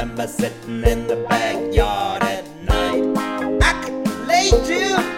remember sitting in the backyard at night. I could play you.